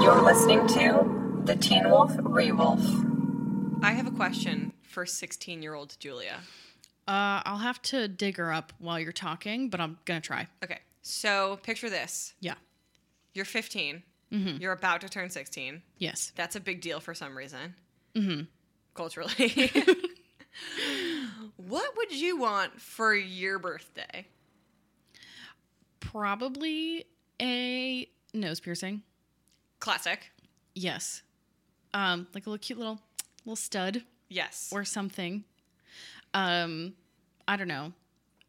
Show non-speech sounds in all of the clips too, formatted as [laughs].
You're listening to the Teen Wolf Rewolf. I have a question for 16 year old Julia. Uh, I'll have to dig her up while you're talking, but I'm gonna try. Okay, so picture this Yeah. you're 15, you're about to turn 16. Yes. That's a big deal for some reason. Mm-hmm. Culturally. [laughs] what would you want for your birthday? Probably a nose piercing. Classic. Yes. Um, like a little cute little little stud Yes. or something. Um, I don't know.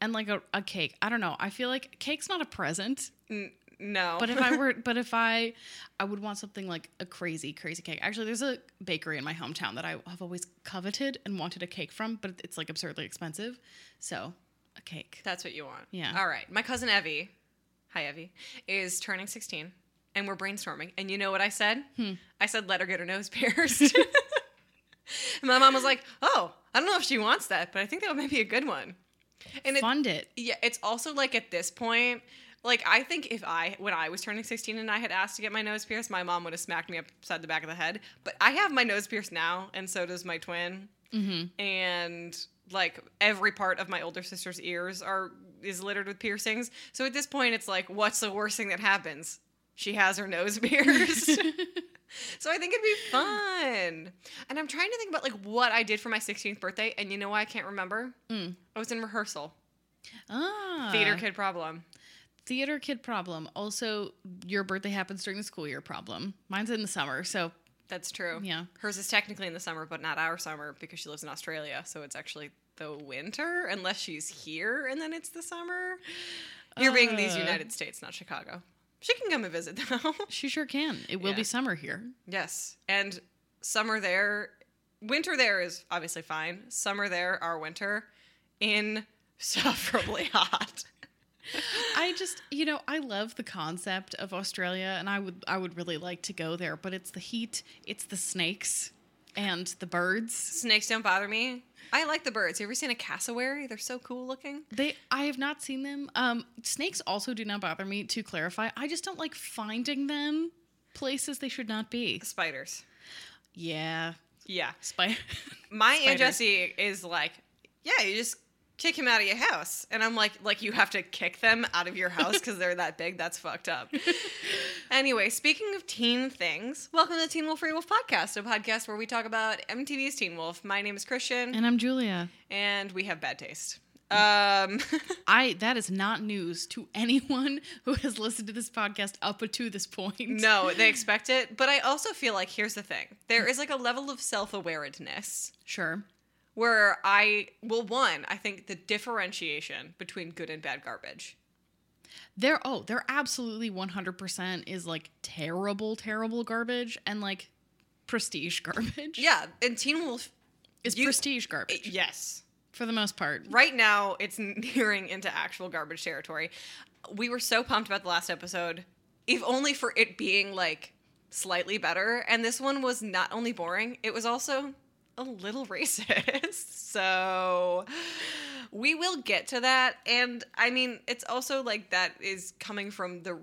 And like a, a cake. I don't know. I feel like cake's not a present. N- no. But if I [laughs] were, but if I, I would want something like a crazy, crazy cake. Actually, there's a bakery in my hometown that I have always coveted and wanted a cake from, but it's like absurdly expensive. So, a cake. That's what you want. Yeah. All right. My cousin Evie, hi Evie, is turning 16 and we're brainstorming. And you know what I said? Hmm. I said, let her get her nose [laughs] pierced. and my mom was like, oh, I don't know if she wants that, but I think that might be a good one. And Fund it. yeah, it's also like at this point, like I think if I, when I was turning 16 and I had asked to get my nose pierced, my mom would have smacked me upside the back of the head. But I have my nose pierced now, and so does my twin. And like every part of my older sister's ears are is littered with piercings. So at this point, it's like, what's the worst thing that happens? She has her nose [laughs] pierced. so I think it'd be fun. And I'm trying to think about like what I did for my 16th birthday, and you know why I can't remember? I was in rehearsal. Ah. Theater kid problem. Theater kid problem. Also, your birthday happens during the school year problem. Mine's in the summer. So, That's true. Yeah. Hers is technically in the summer, but not our summer because she lives in Australia. So it's actually the winter, unless she's here and then it's the summer. Here being these Uh. United States, not Chicago. She can come and visit though. [laughs] she sure can. It will Yeah. be summer here. yes. And summer there, winter there is obviously fine. Summer there, our winter, insufferably [laughs] hot. I just, you know, I love the concept of Australia and I would I would really like to go there, but it's the heat, it's the snakes and the birds. Snakes don't bother me. I like the birds. You ever seen a cassowary? They're so cool looking. They I have not seen them. Um snakes also do not bother me to clarify. I just don't like finding them places they should not be. Spiders. Yeah. Yeah. Spy [laughs] My aunt Jessie is like, yeah, you just kick him out of your house, and I'm like, like you have to kick them out of your house because they're that big. That's fucked up. [laughs] anyway, speaking of teen things, welcome to the Teen Wolf Free Wolf podcast, a podcast where we talk about MTV's Teen Wolf. My name is Christian, and I'm Julia. and we have bad taste. Um, [laughs] I that is not news to anyone [laughs] who has listened to this podcast up to this point. no, they expect it, but I also feel like here's the thing: there is like a level of self-awareness Sure. Where I, well, one, I think the differentiation between good and bad garbage. There oh, there absolutely 100% is like terrible terrible garbage and like prestige garbage. Yeah, and Teen Wolf, is you- prestige garbage yes. for the most part. Right now, it's [laughs] nearing into actual garbage territory. We were so pumped about the last episode, if only for it being like slightly better. And this one was not only boring, it was also a little [laughs] racist. So we will get to that. And I mean, it's also like that is coming from the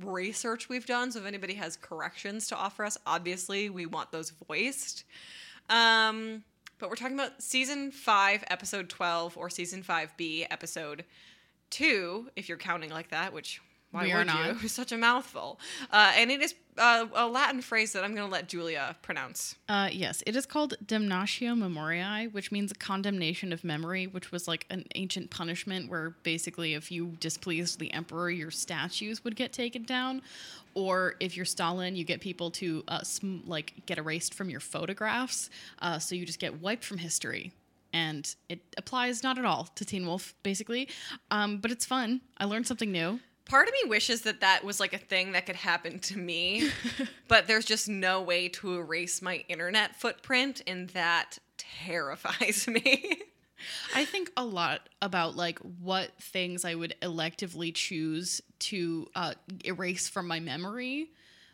research we've done. So if anybody has corrections to offer us, obviously we want those voiced. Um, but we're talking about season five, episode 12, or season 5B, episode two, if you're counting like that, which why We are would not. you? [laughs] Such a mouthful. Uh, and it is uh, a Latin phrase that I'm going to let Julia pronounce. Uh, yes, it is called damnatio memoriae, which means condemnation of memory, which was like an ancient punishment where basically if you displeased the emperor, your statues would get taken down, or if you're Stalin, you get people to uh, sm- like get erased from your photographs, uh, so you just get wiped from history. And it applies not at all to Teen Wolf, basically, um, but it's fun. I learned something new. Part of me wishes that that was like a thing that could happen to me, [laughs] but there's just no way to erase my internet footprint, and that terrifies [laughs] me. I think a lot about like what things I would electively choose to uh, erase from my memory,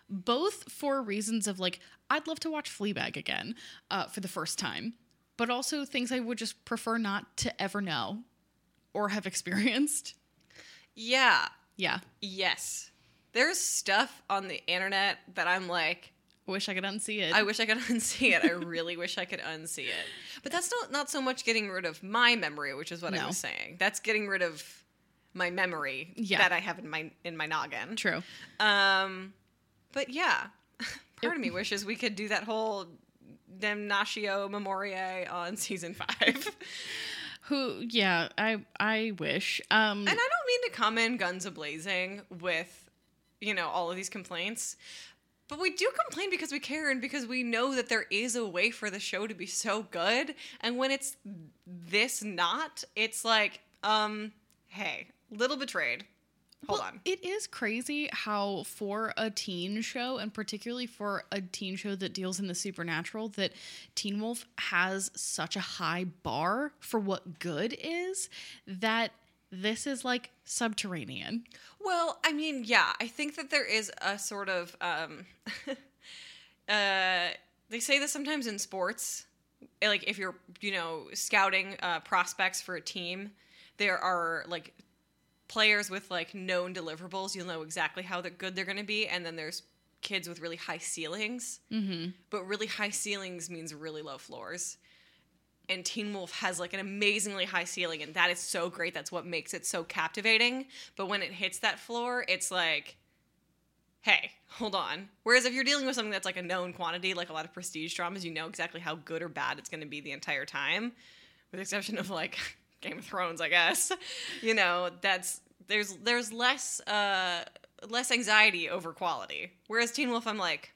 both for reasons of like I'd love to watch Fleabag again uh, for the first time, but also things I would just prefer not to ever know or have [laughs] experienced. yeah, Yeah, yes. there's stuff on the internet that I'm like, I Wish I could unsee it. I wish I could [laughs] unsee it. I really wish I could unsee it. But that's not not so much getting rid of my memory, which is what I was saying. That's getting rid of my memory Yeah. that I have in my in my noggin. True. Um, but yeah, [laughs] part of me wishes we could do that whole Damnatio Memoriae on season five. [laughs] Who? Yeah, I I wish. Um, And I don't mean to come in guns a blazing with, you know, all of these complaints, but we do complain because we care and because we know that there is a way for the show to be so good. And when it's this not, it's like, um, hey, little betrayed. Hold Well, on. It is crazy how for a teen show, and particularly for a teen show that deals in the supernatural, that Teen Wolf has such a high bar for what good is that this is like subterranean. Well, I mean, yeah, I think that there is a sort of um [laughs] uh they say this sometimes in sports. Like if you're, you know, scouting uh prospects for a team, there are like players with like known deliverables. You'll know exactly how they're good they're going to be and then there's kids with really high ceilings. Mm-hmm. But really high ceilings means really low floors. And Teen Wolf has like an amazingly high ceiling, and that is so great. That's what makes it so captivating. But when it hits that floor, it's like, hey, hold on. Whereas if you're dealing with something that's like a known quantity, like a lot of prestige dramas, you know exactly how good or bad it's going to be the entire time, with the exception of like [laughs] Game of Thrones, I guess. [laughs] You know, that's there's there's less uh less anxiety over quality. Whereas Teen Wolf, I'm like,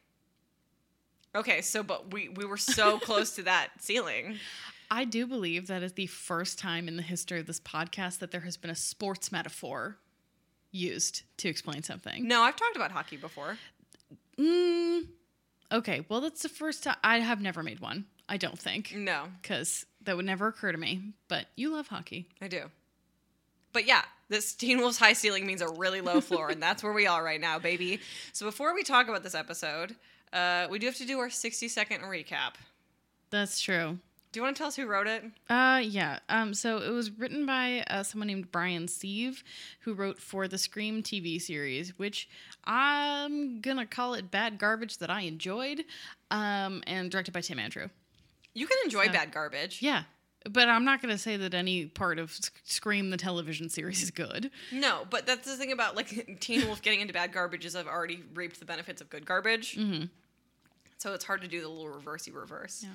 okay, so but we we were so [laughs] close to that ceiling. I do believe that is the first time in the history of this podcast that there has been a sports metaphor used to explain something. No, I've talked about hockey before. Mm, okay, well, that's the first time. I have never made one. I don't think. No, Because that would never occur to me. But you love hockey. I do. But yeah, this Teen Wolf's high ceiling means a really low [laughs] floor, and that's where we are right now, baby. So before we talk about this episode, uh, we do have to do our 60 second recap. That's true. Do you want to tell us who wrote it? Uh, yeah. Um, so it was written by uh, someone named Brian Sieve, who wrote for the Scream TV series, which I'm gonna call it bad garbage that I enjoyed, um, and directed by Tim Andrew. You can enjoy So- bad garbage. Yeah, but I'm not gonna say that any part of Scream the television series is good. No, but that's the thing about like [laughs] Teen Wolf getting into bad garbage is I've already reaped the benefits of good garbage. Mm-hmm. So it's hard to do the little reversey reverse. Yeah.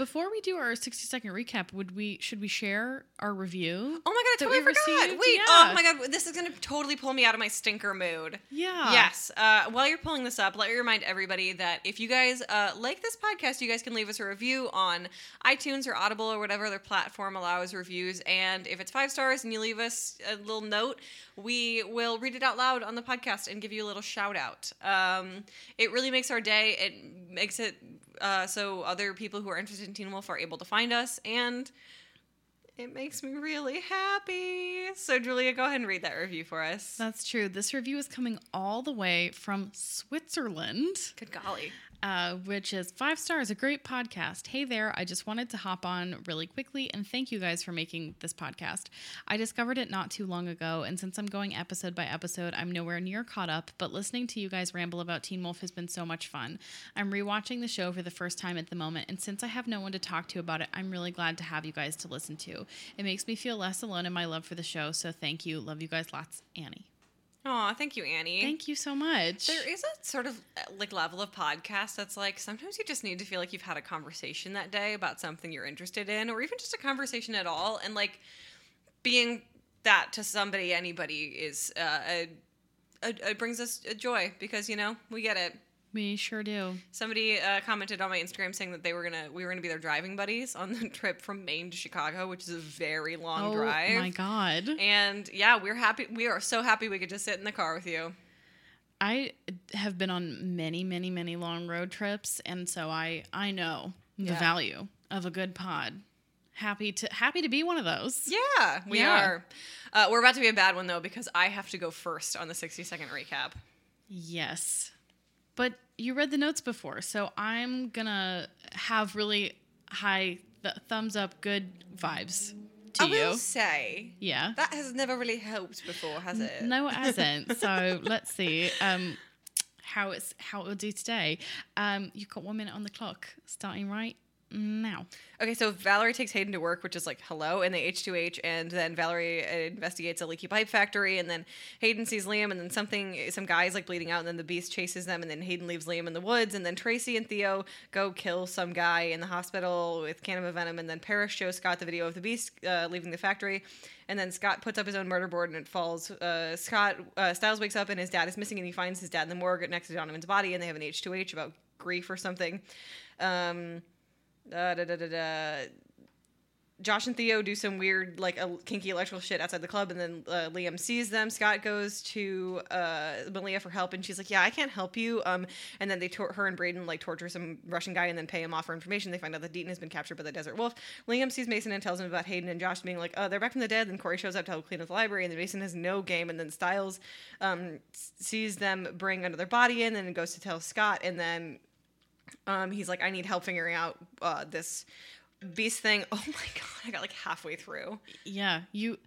Before we do our 60 second recap, would we should we share our review? Oh my god, I totally forgot. received? Wait, Yeah. oh my god, this is gonna totally pull me out of my stinker mood. Yeah. Yes. Uh, while you're pulling this up, let me remind everybody that if you guys uh, like this podcast, you guys can leave us a review on iTunes or Audible or whatever other platform allows reviews. And if it's five stars and you leave us a little note, we will read it out loud on the podcast and give you a little shout out. Um, it really makes our day. It makes it uh, so other people who are interested in Teen Wolf are able to find us and. It makes me really happy. So, Julia, go ahead and read that review for us. That's true. This review is coming all the way from Switzerland. Good golly. Uh, which is five stars, a great podcast. Hey there, I just wanted to hop on really quickly and thank you guys for making this podcast. I discovered it not too long ago, and since I'm going episode by episode, I'm nowhere near caught up, but listening to you guys ramble about Teen Wolf has been so much fun. I'm rewatching the show for the first time at the moment, and since I have no one to talk to about it, I'm really glad to have you guys to listen to. It makes me feel less alone in my love for the show, so thank you. Love you guys lots, Annie. Aw, thank you, Annie. Thank you so much. There is a sort of uh, like level of podcast that's like sometimes you just need to feel like you've had a conversation that day about something you're interested in, or even just a conversation at all, and like being that to somebody, anybody is uh, a, a, it brings us a joy because you know we get it. We sure do. Somebody uh, commented on my Instagram saying that they were gonna we were gonna be their driving buddies on the [laughs] trip from Maine to Chicago, which is a very long oh drive. Oh my god. And yeah, we're happy. We are so happy we could just sit in the car with you. I have been on many, many, many long road trips, and so I I know the Yeah. value of a good pod. Happy to happy to be one of those. Yeah, we Yeah. are. Uh, we're about to be a bad one though because I have to go first on the 60 second recap. Yes, but you read the notes before, so I'm gonna have really high th- thumbs up, good vibes. to I you. will say yeah. that has never really helped before, has it? No, it [laughs] hasn't. so let's see um, how it's how it will do today. Um, you've got one minute on the clock, starting right now. Okay, so Valerie takes Hayden to work, which is like hello, and they H2H, and then Valerie investigates a leaky pipe factory, and then Hayden sees Liam, and then something, some guy's like bleeding out, and then the beast chases them, and then Hayden leaves Liam in the woods, and then Tracy and Theo go kill some guy in the hospital with kanima venom, and then Parrish shows Scott the video of the beast uh, leaving the factory, and then Scott puts up his own murder board, and it falls. Uh, Scott uh, Stiles wakes up, and his dad is missing, and he finds his dad in the morgue next to Donovan's body, and they have an H2H about grief or something. Um, da, da, da, da. Josh and Theo do some weird, like, kinky electrical shit outside the club, and then uh, Liam sees them. Scott goes to uh, Malia for help, and she's like, "Yeah, I can't help you." Um, and then they, tor- her and Braeden, like, torture some Russian guy, and then pay him off for information. They find out that Deaton has been captured by the Desert Wolf. Liam sees Mason and tells him about Hayden and Josh being like, "Oh, they're back from the dead." Then Corey shows up to help clean up the library, and then Mason has no game. And then Stiles um, sees them bring another body in, and goes to tell Scott, and then um, he's like, I need help figuring out uh, this beast thing. [laughs] Oh my god, I got like halfway through. Yeah, you.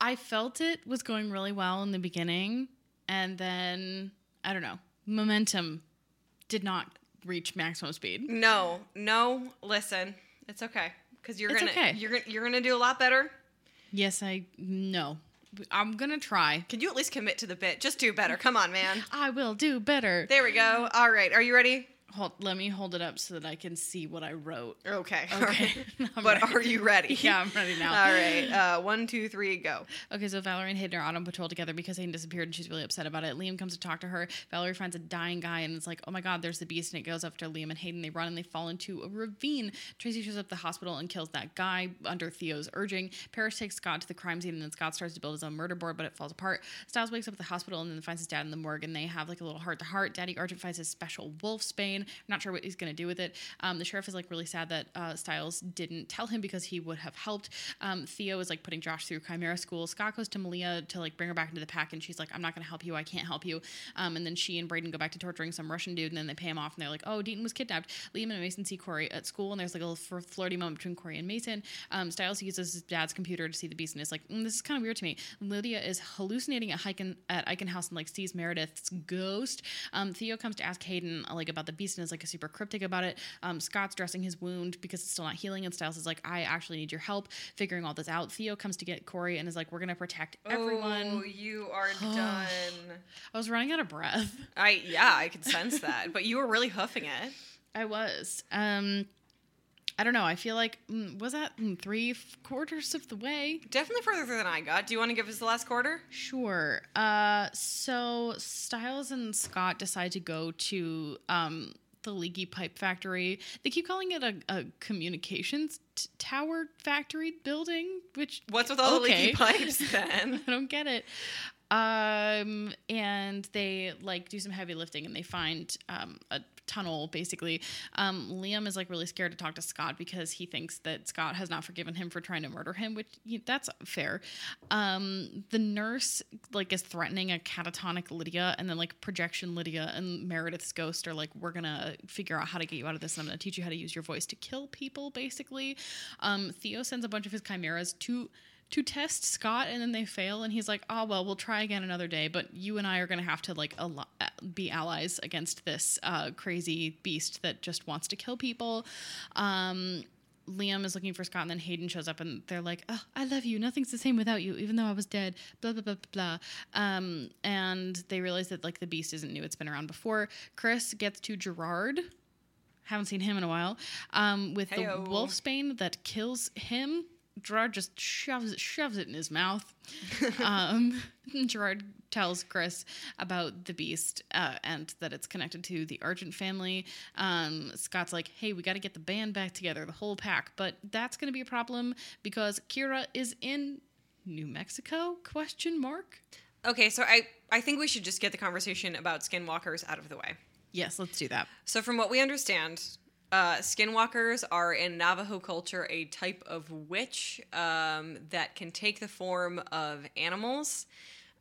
I felt it was going really well in the beginning, and then I don't know. Momentum did not reach maximum speed. No, no, listen, it's okay because you're It's gonna okay. you're gonna you're gonna do a lot better. Yes, I no. I'm gonna try. Can you at least commit to the bit? Just do better. Come on, man. I will do better. There we go. All right, are you ready? Hold, let me hold it up so that I can see what I wrote. Okay. Okay. Right. [laughs] But ready. are you ready? [laughs] Yeah, I'm ready now. All right. Uh, one, two, three, go. Okay, so Valerie and Hayden are out on patrol together because Hayden disappeared and she's really upset about it. Liam comes to talk to her. Valerie finds a dying guy and it's like, oh my god, there's the beast. And it goes after Liam and Hayden. They run and they fall into a ravine. Tracy shows up at the hospital and kills that guy under Theo's urging. Parrish takes Scott to the crime scene and then Scott starts to build his own murder board, but it falls apart. Stiles wakes up at the hospital and then finds his dad in the morgue and they have like a little heart to heart. Daddy Argent finds his special wolf I'm not sure what he's going to do with it. Um, the sheriff is like really sad that uh, Stiles didn't tell him because he would have helped. Um, Theo is like putting Josh through Chimera school. Scott goes to Malia to like bring her back into the pack, and she's like, "I'm not going to help you. I can't help you." Um, and then she and Braeden go back to torturing some Russian dude, and then they pay him off, and they're like, "Oh, Deaton was kidnapped." Liam and Mason see Corey at school, and there's like a little flirty moment between Corey and Mason. Um, Stiles uses his dad's computer to see the beast, and is like, mm, "This is kind of weird to me." Lydia is hallucinating at Hiken at Eichen House and like sees Meredith's ghost. Um, Theo comes to ask Hayden like about the beast and is like a super cryptic about it. Um, Scott's dressing his wound because it's still not healing, and Stiles is like, "I actually need your help figuring all this out." Theo comes to get Corey and is like, "We're gonna protect everyone." Oh, you are [sighs] done. I was running out of breath. I yeah, I could sense that, but you were really hoofing it. I was. Um, I don't know. I feel like mm, was that mm, three quarters of the way. Definitely further than I got. Do you want to give us the last quarter? Sure. Uh, so Stiles and Scott decide to go to um, the leaky pipe factory. They keep calling it a, a communications t- tower factory building, which What's with all the leaky pipes [laughs] then? I don't get it. Um, and they like do some heavy lifting and they find um, a tunnel basically. Um, Liam is like really scared to talk to Scott because he thinks that Scott has not forgiven him for trying to murder him, which y- that's fair. Um, the nurse like is threatening a catatonic Lydia and then like projection Lydia and Meredith's ghost are like, we're gonna figure out how to get you out of this and I'm gonna teach you how to use your voice to kill people basically. Um, Theo sends a bunch of his chimeras to to test Scott and then they fail and he's like, "Oh, well, we'll try again another day, but you and I are going to have to like al- be allies against this uh, crazy beast that just wants to kill people." Um Liam is looking for Scott, and then Hayden shows up, and they're like, oh, "I love you. Nothing's the same without you, even though I was dead." Blah blah blah blah blah. Um, and they realize that like the beast isn't new; it's been around before. Chris gets to Gerard. Haven't seen him in a while. Um, with Heyo. the wolfsbane that kills him. Gerard just shoves it, shoves it in his mouth. [laughs] um, Gerard tells Chris about the beast uh, and that it's connected to the Argent family. Um, Scott's like, "Hey, we got to get the band back together, the whole pack." But that's going to be a problem because Kira is in New Mexico? Question mark. Okay, so I I think we should just get the conversation about skinwalkers out of the way. Yes, let's do that. So from what we understand, uh, skinwalkers are in Navajo culture a type of witch um, that can take the form of animals,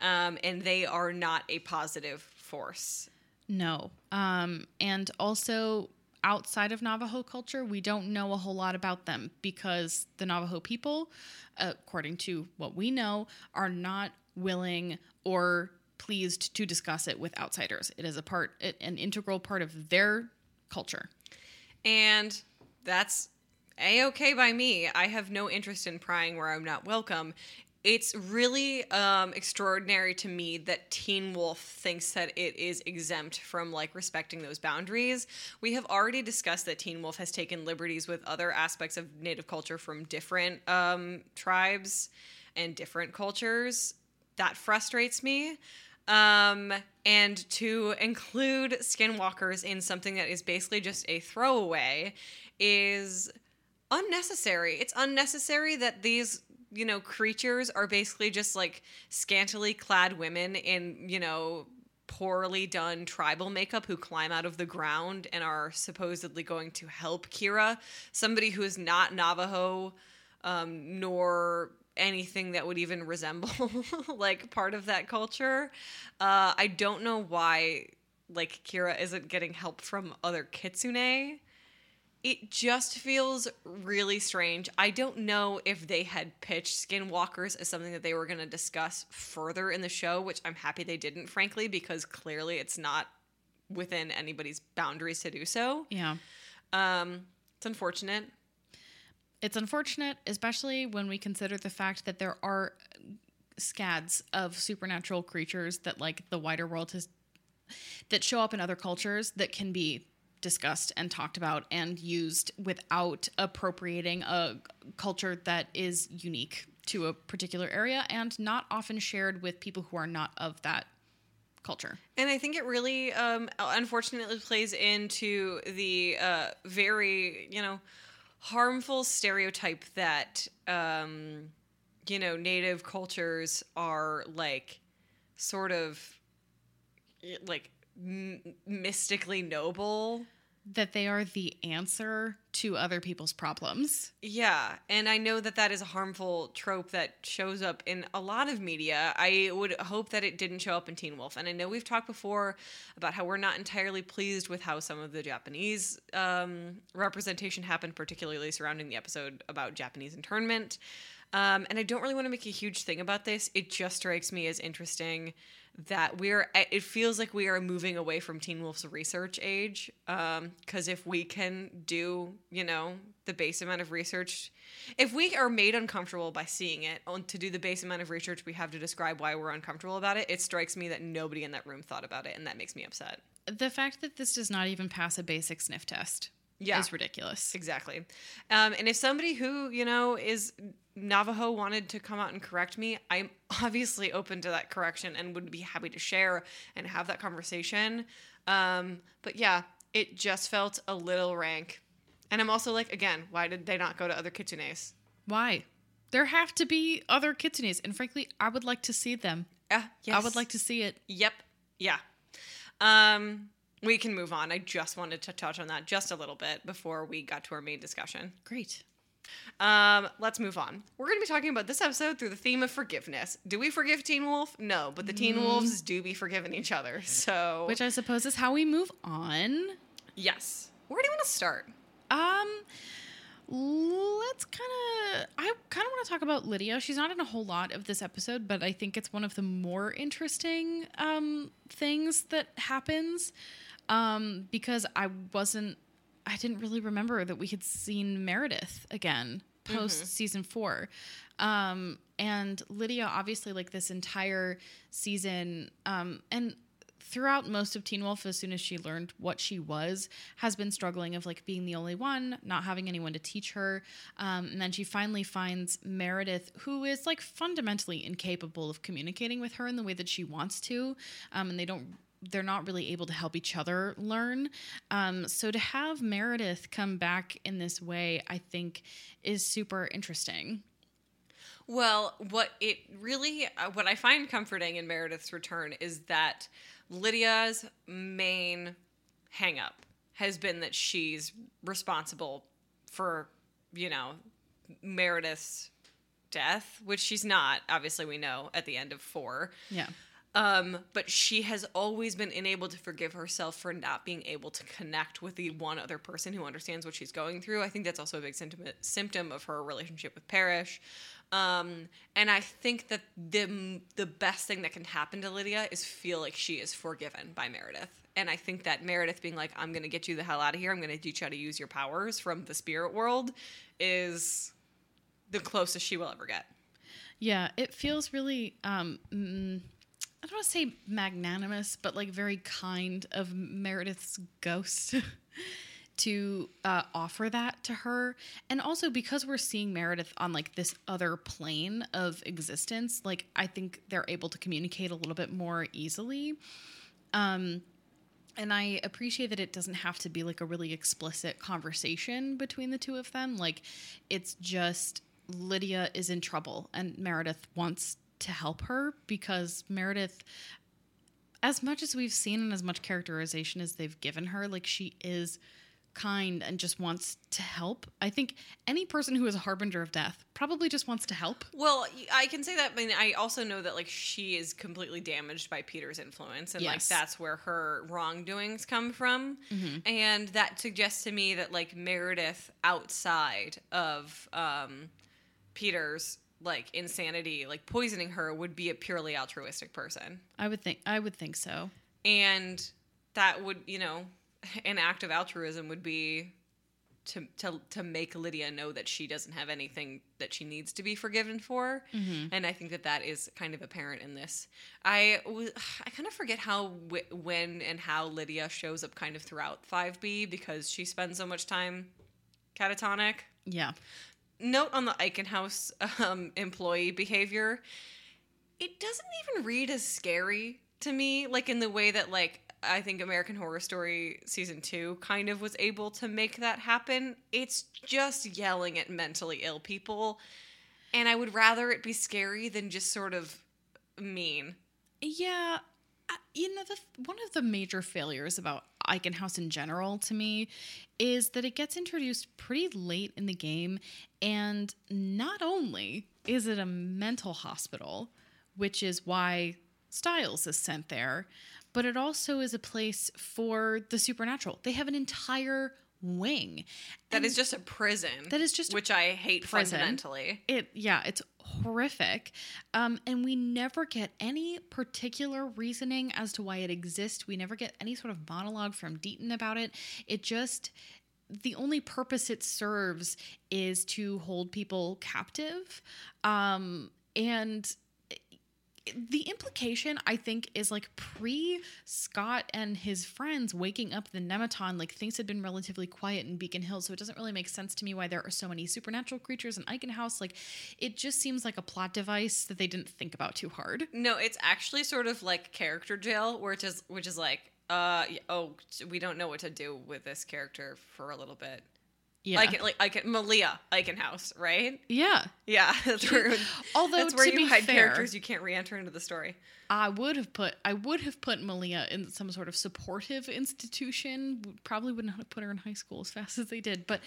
um, and they are not a positive force. No. Um, and also, outside of Navajo culture, we don't know a whole lot about them because the Navajo people, according to what we know, are not willing or pleased to discuss it with outsiders. It is a part, an integral part of their culture. And that's a okay by me. I have no interest in prying where I'm not welcome. It's really um, extraordinary to me that Teen Wolf thinks that it is exempt from like respecting those boundaries. We have already discussed that Teen Wolf has taken liberties with other aspects of Native culture from different um, tribes and different cultures. That frustrates me. Um, and to include skinwalkers in something that is basically just a throwaway is unnecessary. It's unnecessary that these, you know, creatures are basically just like scantily clad women in, you know, poorly done tribal makeup who climb out of the ground and are supposedly going to help Kira, somebody who is not Navajo um, nor anything that would even resemble [laughs] like part of that culture. Uh, I don't know why like Kira isn't getting help from other kitsune. It just feels really strange. I don't know if they had pitched skinwalkers as something that they were going to discuss further in the show, which I'm happy they didn't, frankly, because clearly it's not within anybody's boundaries to do so. Yeah. Um, it's unfortunate. It's unfortunate, especially when we consider the fact that there are scads of supernatural creatures that like the wider world has that show up in other cultures that can be discussed and talked about and used without appropriating a culture that is unique to a particular area and not often shared with people who are not of that culture. And I think it really, um, unfortunately, plays into the uh, very, you know, harmful stereotype that um, you know native cultures are like sort of like m- mystically noble that they are the answer to other people's problems. Yeah, and I know that that is a harmful trope that shows up in a lot of media. I would hope that it didn't show up in Teen Wolf. And I know we've talked before about how we're not entirely pleased with how some of the Japanese um, representation happened, particularly surrounding the episode about Japanese internment. Um, and I don't really want to make a huge thing about this. It just strikes me as interesting that we're it feels like we are moving away from teen wolf's research age because um, if we can do you know the base amount of research if we are made uncomfortable by seeing it to do the base amount of research we have to describe why we're uncomfortable about it it strikes me that nobody in that room thought about it and that makes me upset the fact that this does not even pass a basic sniff test yeah. is ridiculous. Exactly. Um, and if somebody who, you know, is Navajo wanted to come out and correct me, I'm [laughs] obviously open to that correction and would be happy to share and have that conversation. Um, but yeah, it just felt a little rank. And I'm also like, again, why did they not go to other kitsunes? Why? There have to be other kitsunes. And frankly, I would like to see them. Yeah, yes. I would like to see it. Yep. Yeah. Um, we can move on. I just wanted to touch on that just a little bit before we got to our main discussion. Great. Um, let's move on. We're going to be talking about this episode through the theme of forgiveness. Do we forgive Teen Wolf? No, but the Teen mm. Wolves do be forgiving each other. So, which I suppose is how we move on. Yes. Where do you want to start? Um, let's kind of i kind of want to talk about lydia she's not in a whole lot of this episode but i think it's one of the more interesting um, things that happens um, because I wasn't, I didn't really remember that we had seen Meredith again post mm-hmm. season four. Um, and Lydia, obviously, like this entire season, um, and throughout most of Teen Wolf, as soon as she learned what she was, has been struggling of like being the only one, not having anyone to teach her. Um, and then she finally finds Meredith, who is like fundamentally incapable of communicating with her in the way that she wants to. Um, and they don't they're not really able to help each other learn. Um, so to have Meredith come back in this way, I think, is super interesting. Well, what it really, uh, what I find comforting in Meredith's return is that Lydia's main hangup has been that she's responsible for, you know, Meredith's death, which she's not. Obviously, we know at the end of four. Yeah. Um, but she has always been unable to forgive herself for not being able to connect with the one other person who understands what she's going through. I think that's also a big symptom symptom of her relationship with Parrish. Um, and I think that the the best thing that can happen to Lydia is feel like she is forgiven by Meredith. And I think that Meredith being like, "I'm going to get you the hell out of here. I'm going to teach you how to use your powers from the spirit world," is the closest she will ever get. Yeah, it feels really um mm, I don't want to say magnanimous, but like very kind of Meredith's ghost [laughs] to uh, offer that to her. And also because we're seeing Meredith on like this other plane of existence, like I think they're able to communicate a little bit more easily. Um, and I appreciate that it doesn't have to be like a really explicit conversation between the two of them. Like it's just Lydia is in trouble and Meredith wants to help her because Meredith as much as we've seen and as much characterization as they've given her, like she is kind and just wants to help. I think any person who is a harbinger of death probably just wants to help. Well, I can say that, but I also know that like she is completely damaged by Peter's influence, and like that's where her wrongdoings come from, and that suggests to me that like Meredith outside of um, Peter's like insanity, like poisoning her, would be a purely altruistic person, I would think I would think so. and that would you know an act of altruism would be to to to make Lydia know that she doesn't have anything that she needs to be forgiven for, mm-hmm. and I think that that is kind of apparent in this. I I kind of forget how when and how Lydia shows up kind of throughout Five B because she spends so much time catatonic. Yeah. Note on the Eichen House um, employee behavior. It doesn't even read as scary to me, like in the way that like I think American Horror Story season two kind of was able to make that happen. It's just yelling at mentally ill people, and I would rather it be scary than just sort of mean. Yeah, you know, the one of the major failures about Eichen House in general to me is that it gets introduced pretty late in the game, and not only is it a mental hospital, which is why Stiles is sent there, but it also is a place for the supernatural. They have an entire wing. That And is just a prison. That is just which I hate prison. fundamentally. it yeah it's horrific um, and we never get any particular reasoning as to why it exists we never get any sort of monologue from deaton about it it just the only purpose it serves is to hold people captive um, and the implication I think is like pre Scott and his friends waking up the Nemeton, like things had been relatively quiet in Beacon Hill, so it doesn't really make sense to me why there are so many supernatural creatures in Eichen House. Like it just seems like a plot device that they didn't think about too hard. No, it's actually sort of like character jail, where it is, which is like, uh, oh, we don't know what to do with this character for a little bit. Yeah. Like, like, like Malia Eichen House, right? yeah. Yeah, [laughs] that's where. [laughs] Although that's where to you be hide fair, characters you can't re-enter into the story. I would have put I would have put Malia in some sort of supportive institution. Probably would not have put her in high school as fast [laughs] as they did. But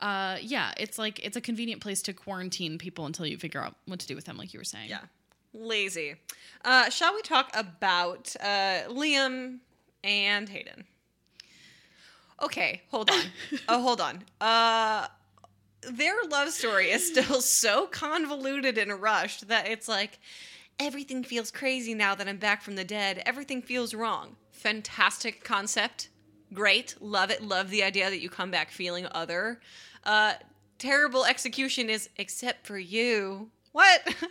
uh, yeah, it's like it's a convenient place to quarantine people until you figure out what to do with them, like you were saying. Yeah, lazy. Uh, shall we talk about uh, Liam and Hayden? Okay, hold on. oh, hold on. Uh, their love story is still so convoluted and rushed that it's like everything feels crazy now that I'm back from the dead. Everything feels wrong. Fantastic concept. Great. Love it. Love the idea that you come back feeling other. Uh, terrible execution is except for you. What? [laughs]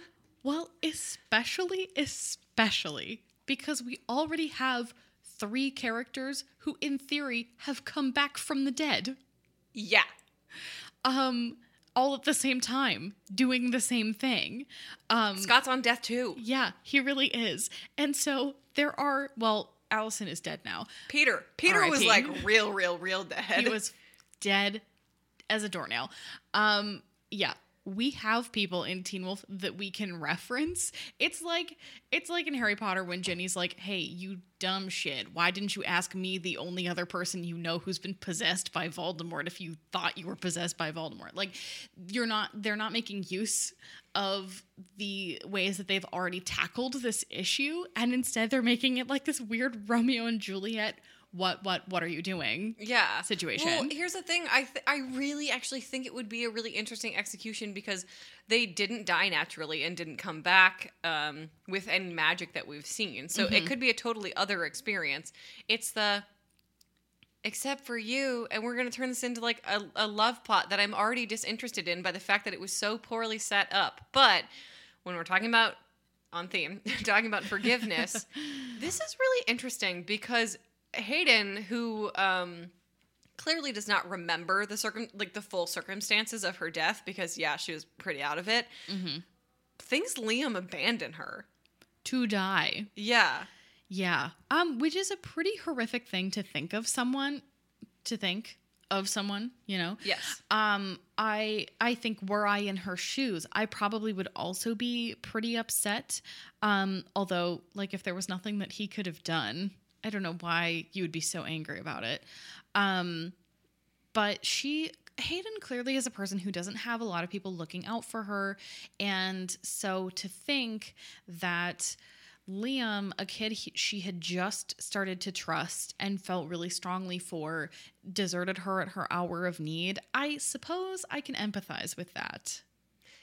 Well, especially, especially because we already have three characters who, in theory, have come back from the dead. yeah. Um, all at the same time, doing the same thing. Um, Scott's on death too. yeah, he really is. And so there are. Well, Allison is dead now. Peter. Peter was R.I.P.. like real, real, real dead. He was dead as a doornail. Um, yeah. We have people in Teen Wolf that we can reference. It's like it's like in Harry Potter when Ginny's like, "Hey, you dumb shit. Why didn't you ask me, the only other person you know who's been possessed by Voldemort if you thought you were possessed by Voldemort?" Like you're not they're not making use of the ways that they've already tackled this issue and instead they're making it like this weird Romeo and Juliet what what what are you doing? yeah situation. Well, here's the thing. I th- I really actually think it would be a really interesting execution because they didn't die naturally and didn't come back um, with any magic that we've seen. So Mm-hmm. it could be a totally other experience. It's the except for you and we're going to turn this into like a, a love plot that i'm already disinterested in by the fact that it was so poorly set up but when we're talking about on theme [laughs] talking about forgiveness [laughs] this is really interesting because hayden who um clearly does not remember the circum like the full circumstances of her death because yeah she was pretty out of it thinks liam abandoned her To die. yeah Yeah. Um, which is a pretty horrific thing to think of someone to think of someone, you know? yes Um, I I think were I in her shoes, I probably would also be pretty upset. Um, although like if there was nothing that he could have done, I don't know why you would be so angry about it. Um, but she Hayden clearly is a person who doesn't have a lot of people looking out for her and so to think that Liam, a kid he, she had just started to trust and felt really strongly for, deserted her at her hour of need. I suppose I can empathize with that.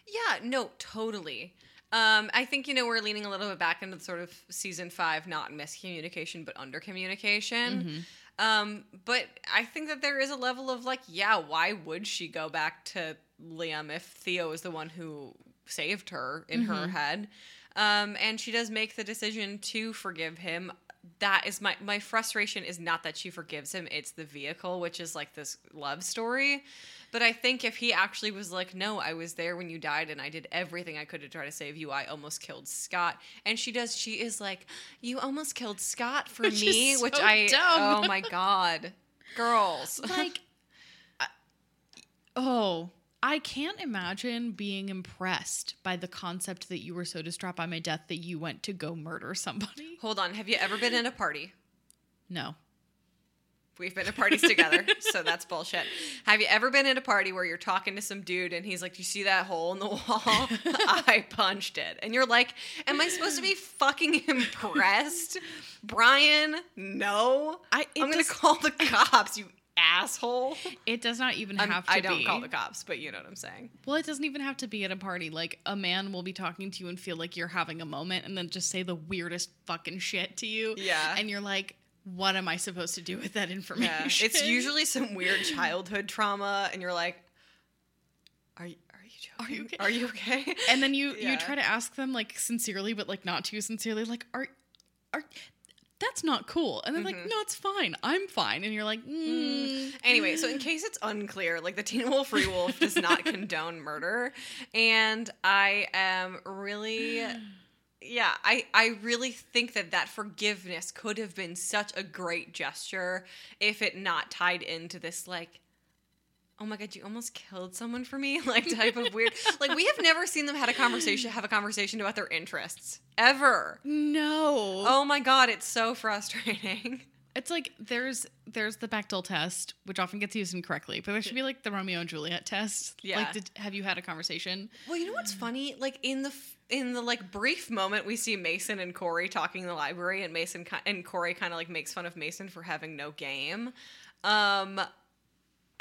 Yeah, no, totally. Um, I think you know we're leaning a little bit back into the sort of season five, not miscommunication but under communication. Um, but I think that there is a level of like, yeah, why would she go back to Liam if Theo is the one who saved her in her head? Um, and she does make the decision to forgive him. That is my my frustration is not that she forgives him; it's the vehicle, which is like this love story. But I think if he actually was like, "No, I was there when you died, and I did everything I could to try to save you. I almost killed Scott," and she does, she is like, "You almost killed Scott for Which me," is which so I, dumb. oh my god, girls, [laughs] Like, I- oh, I can't imagine being impressed by the concept that you were so distraught by my death that you went to go murder somebody. hold on. Have you ever been in a party? No. We've been to parties together, so that's bullshit. Have you ever been at a party where you're talking to some dude and he's like, "Do you see that hole in the wall? [laughs] I punched it." And you're like, "Am I supposed to be fucking impressed?" Brian, no. I- I'm going to call the cops, you asshole. It does not even I'm- have to I don't be. call the cops, but you know what I'm saying. Well, it doesn't even have to be at a party. Like a man will be talking to you and feel like you're having a moment and then just say the weirdest fucking shit to you. Yeah. And you're like, what am I supposed to do with that information? Yeah. It's usually some weird [laughs] childhood trauma and you're like, "Are you are you Are you okay?" Are you okay?" And then you Yeah. you try to ask them like sincerely, but like not too sincerely, like, are are that's not cool. And they're like, no, it's fine. I'm fine. And you're like, mm. Anyway, so in case it's unclear, like the Teen Wolf Free Wolf does not [laughs] condone murder, and I am really, yeah, I I really think that that forgiveness could have been such a great gesture if it not tied into this like. Oh my god, you almost killed someone for me, [laughs] like type of weird. Like we have never seen them had a conversation, have a conversation about their interests ever. no. Oh my god, it's so frustrating. It's like there's there's the Bechdel test, which often gets used incorrectly, but there should be like the Romeo and Juliet test. Yeah. Like, did, have you had a conversation? Well, you know what's funny? Like in the in the like brief moment we see Mason and Corey talking in the library, and Mason ki- and Corey kind of like makes fun of Mason for having no game, um,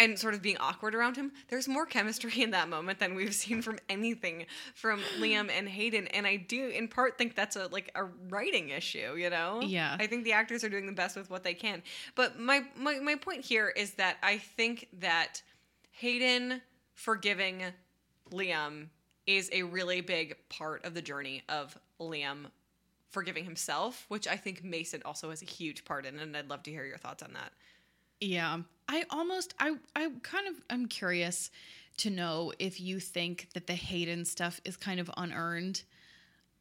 and sort of being awkward around him. There's more chemistry in that moment than we've seen from anything from Liam and Hayden, and I do in part think that's a like a writing issue. You know? Yeah. I think the actors are doing the best with what they can. But my my my point here is that I think that Hayden forgiving Liam is a really big part of the journey of Liam forgiving himself, which I think Mason also has a huge part in, and I'd love to hear your thoughts on that. Yeah. I almost I I kind of I'm curious to know if you think that the Hayden stuff is kind of unearned.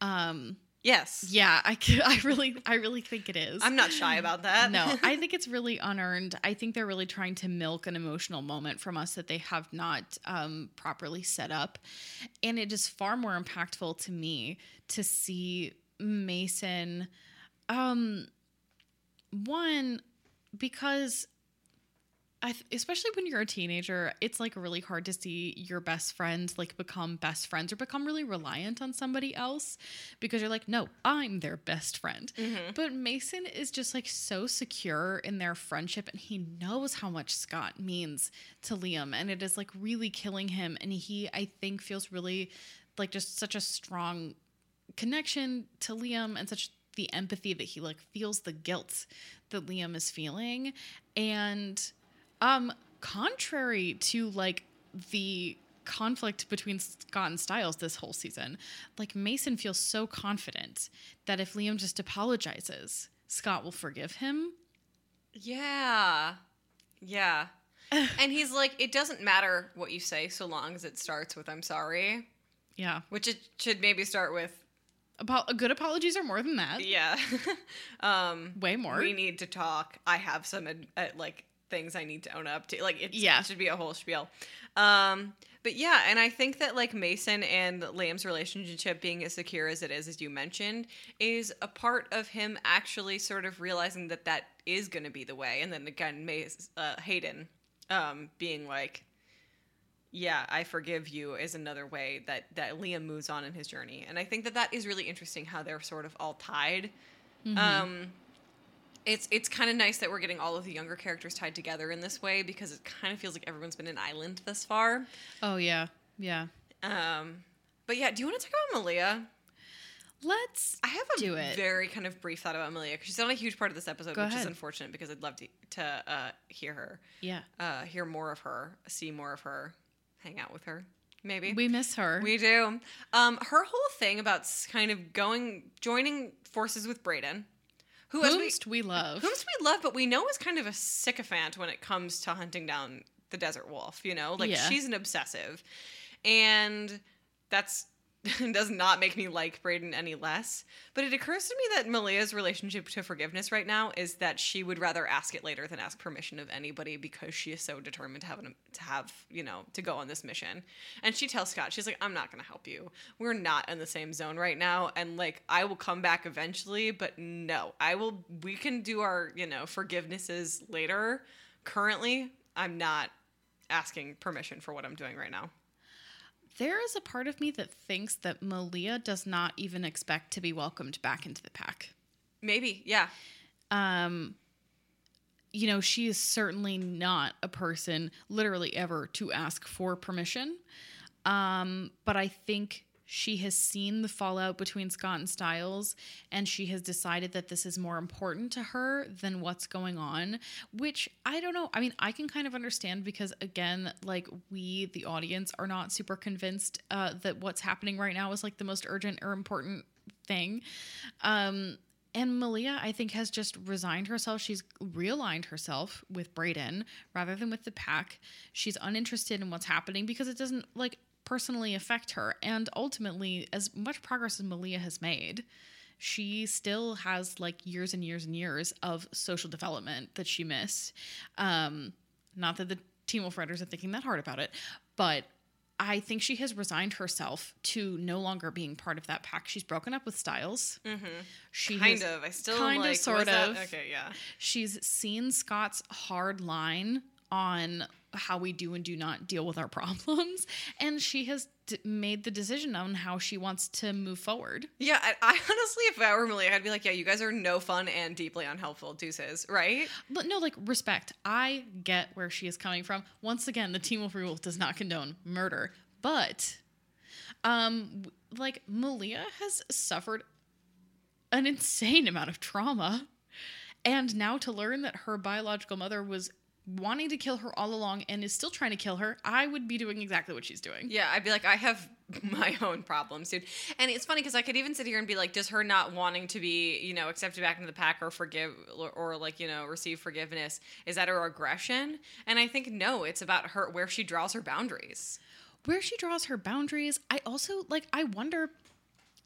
Um Yes. Yeah, I, I really, I really think it is. I'm not shy about that. no, [laughs] I think it's really unearned. I think they're really trying to milk an emotional moment from us that they have not um, properly set up. And it is far more impactful to me to see Mason, um, one, because th- especially when you're a teenager, it's like really hard to see your best friends like become best friends or become really reliant on somebody else because you're like, no, I'm their best friend. Mm-hmm. But Mason is just like so secure in their friendship and he knows how much Scott means to Liam and it is like really killing him and he I think feels really like just such a strong connection to Liam and such the empathy that he like feels the guilt that Liam is feeling and um contrary to like the conflict between Scott and Stiles this whole season like Mason feels so confident that if Liam just apologizes Scott will forgive him Yeah. Yeah. and he's like, it doesn't matter what you say so long as it starts with I'm sorry, yeah which it should maybe start with Apo- good apologies are more than that yeah. [laughs] um way more we need to talk. I have some uh, like things I need to own up to. Like it, Yeah. should be a whole spiel. Um but yeah, and I think that like Mason and Liam's relationship being as secure as it is, as you mentioned, is a part of him actually sort of realizing that that is going to be the way. And then again, Mace, uh, Hayden um, being like, yeah, I forgive you is another way that that Liam moves on in his journey. And I think that that is really interesting how they're sort of all tied. Um it's it's kind of nice that we're getting all of the younger characters tied together in this way because it kind of feels like everyone's been an island thus far. oh yeah yeah Um but yeah, do you want to talk about Malia? let's I have a Do it. very kind of brief thought about Malia because she's not a huge part of this episode, Go which is unfortunate because I'd love to to uh, hear her, yeah uh, hear more of her, see more of her, hang out with her, maybe. we miss her We do. Um, her whole thing about kind of going, joining forces with Braeden, who as we, whomst we love whom we love, but we know is kind of a sycophant when it comes to hunting down the desert wolf. You know, like Yeah. she's an obsessive, and that's [laughs] does not make me like Braeden any less. But it occurs to me that Malia's relationship to forgiveness right now is that she would rather ask it later than ask permission of anybody because she is so determined to have an, to have you know to go on this mission. And she tells Scott, she's like, "I'm not going to help you. We're not in the same zone right now, and like I will come back eventually, but no, I will. We can do our you know forgivenesses later. Currently, I'm not." asking permission for what I'm doing right now. There is a part of me that thinks that Malia does not even expect to be welcomed back into the pack. Maybe, yeah. Um, you know, she is certainly not a person, literally ever, to ask for permission. Um, but I think she has seen the fallout between Scott and Stiles, and she has decided that this is more important to her than what's going on. Which I don't know. I mean, I can kind of understand because, again, like we, the audience, are not super convinced uh, that what's happening right now is like the most urgent or important thing. Um, and Malia, I think, has just resigned herself. She's realigned herself with Braeden rather than with the pack. She's uninterested in what's happening because it doesn't like personally affect her. And ultimately, as much progress as Malia has made, she still has like years and years and years of social development that she missed. Um, not that the Teen Wolf writers are thinking that hard about it, but I think she has resigned herself to no longer being part of that pack. She's broken up with Stiles. She Kind has- of. I still kind of, like sort was that- of. Okay, yeah. She's seen Scott's hard line on how we do and do not deal with our problems, and she has d- made the decision on how she wants to move forward. Yeah, I, I honestly, if I were Malia, I'd be like, yeah, you guys are no fun and deeply unhelpful deuces, right? But no, like respect. I get where she is coming from. Once again, the Teen Wolf Rule does not condone murder, but um, like Malia has suffered an insane amount of trauma, and now to learn that her biological mother was wanting to kill her all along and is still trying to kill her, I would be doing exactly what she's doing. Yeah, I'd be like, I have [laughs] my own problems, dude. And it's funny because I could even sit here and be like, does her not wanting to be, you know, accepted back into the pack or forgive or, or like, you know, receive forgiveness, is that her aggression? And I think no, it's about her where she draws her boundaries. where she draws her boundaries. I also like I wonder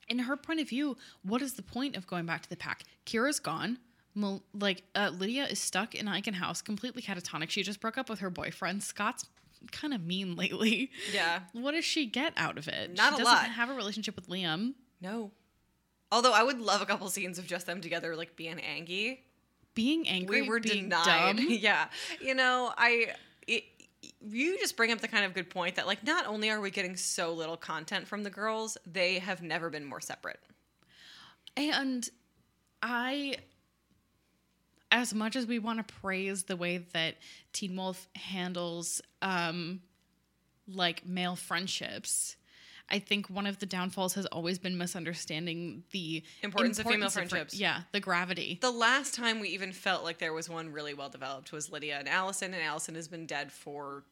in her point of view, what is the point of going back to the pack? Kira's gone. Mal- like uh, Lydia is stuck in Eichen House, completely catatonic. She just broke up with her boyfriend. Scott's kind of mean [laughs] lately. Yeah. What does she get out of it? Not she a doesn't lot. have a relationship with Liam. No. Although I would love a couple scenes of just them together, like being Angie. Being angry, we were being denied. dumb. [laughs] yeah. You know, I. It, you just bring up the kind of good point that, like, not only are we getting so little content from the girls, they have never been more separate. And I, as much as we want to praise the way that Teen Wolf handles, um, like male friendships, I think one of the downfalls has always been misunderstanding the Importance of female fri- friendships. yeah, the gravity. The last time we even felt like there was one really well developed was Lydia and Allison, and Allison has been dead for,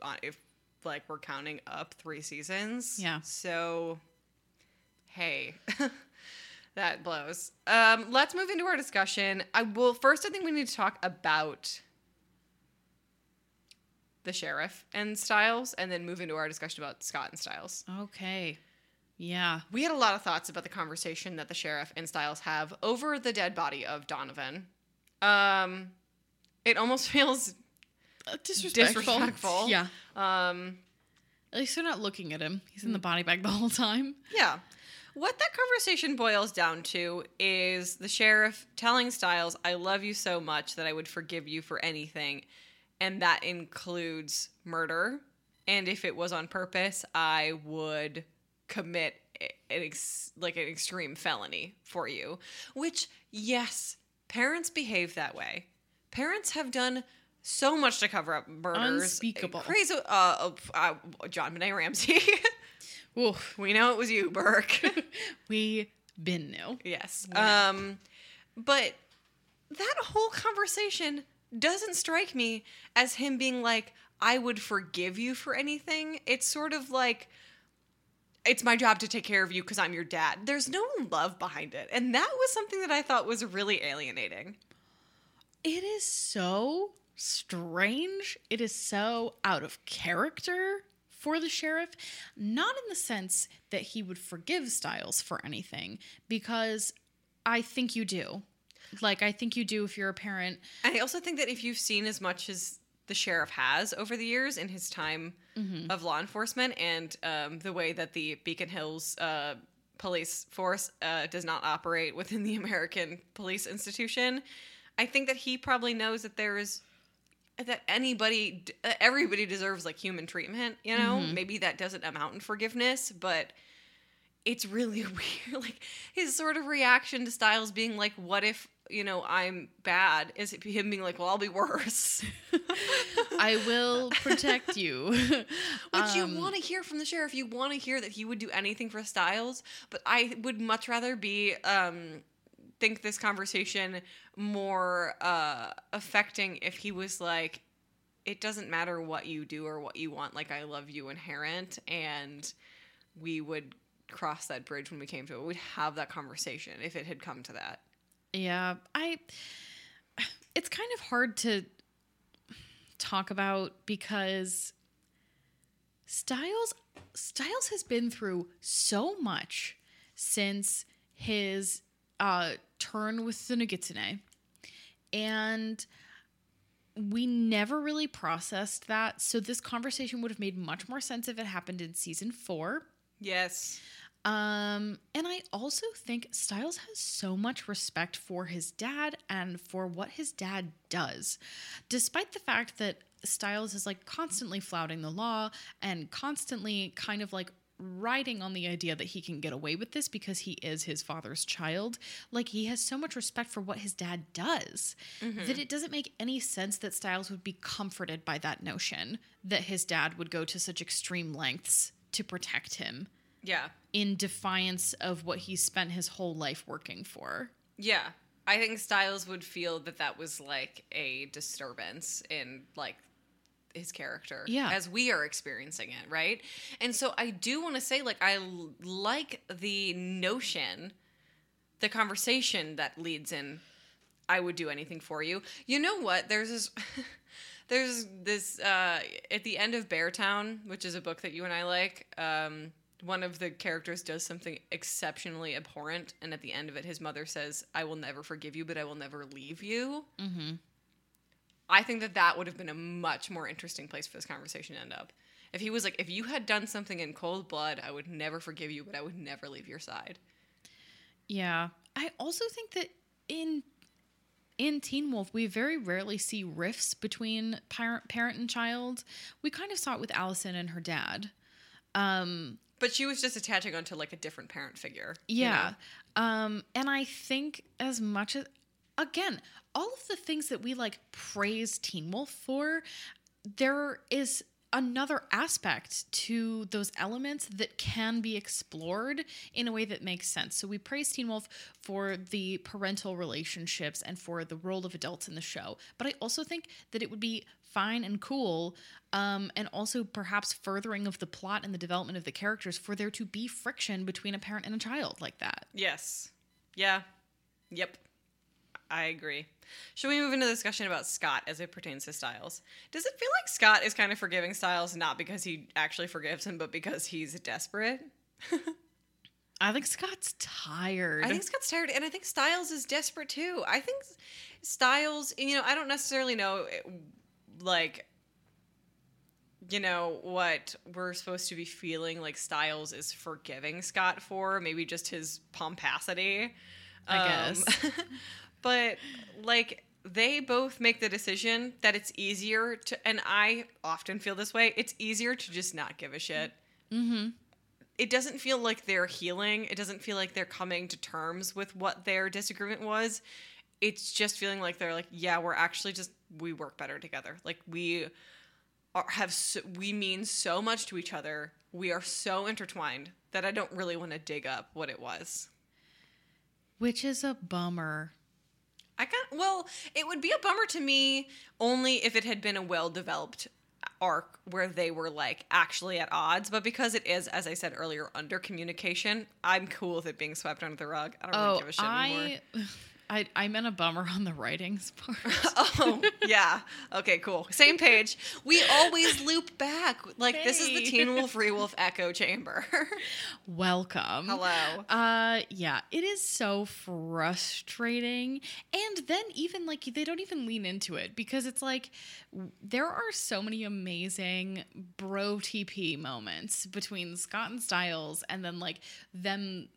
uh, if like we're counting up three seasons. Yeah. So, hey, [laughs] that blows. Um, let's move into our discussion. I will first. I think we need to talk about the sheriff and Stiles, and then move into our discussion about Scott and Stiles. Okay. Yeah. We had a lot of thoughts about the conversation that the sheriff and Stiles have over the dead body of Donovan. Um, it almost [laughs] feels Uh, disrespectful. disrespectful. Yeah. Um, At least they're not looking at him. He's in the body bag the whole time. yeah. What that conversation boils down to is the sheriff telling Stiles, I love you so much that I would forgive you for anything. And that includes murder. And if it was on purpose, I would commit an ex- like an extreme felony for you. Which, yes, parents behave that way. Parents have done so much to cover up murders. Unspeakable. Crazy. Uh, uh, uh, JonBenét Ramsey. [laughs] Ooh, we know it was you, Burke. [laughs] we been new. yes. Um, but that whole conversation doesn't strike me as him being like, I would forgive you for anything. It's sort of like, it's my job to take care of you because I'm your dad. There's no love behind it. And that was something that I thought was really alienating. It is so strange. It is so out of character for the sheriff. Not in the sense that he would forgive Stiles for anything, because I think you do. Like, I think you do if you're a parent. I also think that if you've seen as much as the sheriff has over the years in his time of law enforcement and um, the way that the Beacon Hills uh, police force uh, does not operate within the [laughs] American police institution, I think that he probably knows that there is that anybody, uh, everybody deserves like human treatment. You know, maybe that doesn't amount in forgiveness, but it's really [laughs] weird. Like his sort of reaction to Stiles being like, "What if you know I'm bad?" Is it him being like, "Well, I'll be worse," [laughs] I will protect you. [laughs] which you Um, want to hear from the sheriff. You want to hear that he would do anything for Stiles, but I would much rather be um think this conversation more uh affecting if he was like it doesn't matter what you do or what you want like i love you inherent and we would cross that bridge when we came to it we'd have that conversation if it had come to that Yeah, I. It's kind of hard to talk about because Stiles Stiles has been through so much since his uh, turn with the Nogitsune, and we never really processed that. So this conversation would have made much more sense if it happened in season four. yes Um, and I also think Stiles has so much respect for his dad and for what his dad does. Despite the fact that Stiles is like constantly flouting the law and constantly kind of like riding on the idea that he can get away with this because he is his father's child. Like he has so much respect for what his dad does mm-hmm. that it doesn't make any sense that Stiles would be comforted by that notion that his dad would go to such extreme lengths to protect him yeah in defiance of what he spent his whole life working for. yeah i think stiles would feel that that was like a disturbance in like his character Yeah. as we are experiencing it right and so i do want to say like i l- like the notion the conversation that leads in i would do anything for you you know what there's this [laughs] there's this uh at the end of beartown which is a book that you and i like um one of the characters does something exceptionally abhorrent, and at the end of it, his mother says, "I will never forgive you, but I will never leave you." Mm-hmm. I think that that would have been a much more interesting place for this conversation to end up. If he was like, if you had done something in cold blood, I would never forgive you, but I would never leave your side. Yeah. I also think that in in Teen Wolf, we very rarely see rifts between parent, parent and child. We kind of saw it with Allison and her dad. Um, But she was just attaching onto like a different parent figure. you yeah. know? Um, and I think as much as again, all of the things that we like praise Teen Wolf for, there is another aspect to those elements that can be explored in a way that makes sense. So we praise Teen Wolf for the parental relationships and for the role of adults in the show. But I also think that it would be fine and cool um, and also perhaps furthering of the plot and the development of the characters for there to be friction between a parent and a child like that. Yes. Yeah. Yep. I agree. Should we move into the discussion about Scott as it pertains to Stiles? Does it feel like Scott is kind of forgiving Stiles not because he actually forgives him, but because he's desperate? [laughs] I think Scott's tired. I think Scott's tired, and I think Stiles is desperate too. I think Stiles, you know, I don't necessarily know, like, you know, what we're supposed to be feeling like Stiles is forgiving Scott for. Maybe just his pomposity. I Um, guess. [laughs] but, like, they both make the decision that it's easier to, and I often feel this way, it's easier to just not give a shit mm-hmm. it doesn't feel like they're healing. It doesn't feel like they're coming to terms with what their disagreement was. It's just feeling like they're like, yeah, we're actually just we work better together. Like we are, have so, we mean so much to each other. We are so intertwined that I don't really want to dig up what it was. Which is a bummer. I well, it would be a bummer to me only if it had been a well-developed arc where they were like actually at odds, but because it is as I said earlier under communication, I'm cool with it being swept under the rug. I don't really Oh, give a shit anymore. I, I, meant a bummer on the writings part. [laughs] oh, yeah. Okay, cool. Same page. We always loop back. Like this is the Teen Wolf Rewolf echo chamber. [laughs] Welcome. Hello. Uh yeah, it is so frustrating. And then even like they don't even lean into it because it's like there are so many amazing bro TP moments between Scott and Stiles and then like them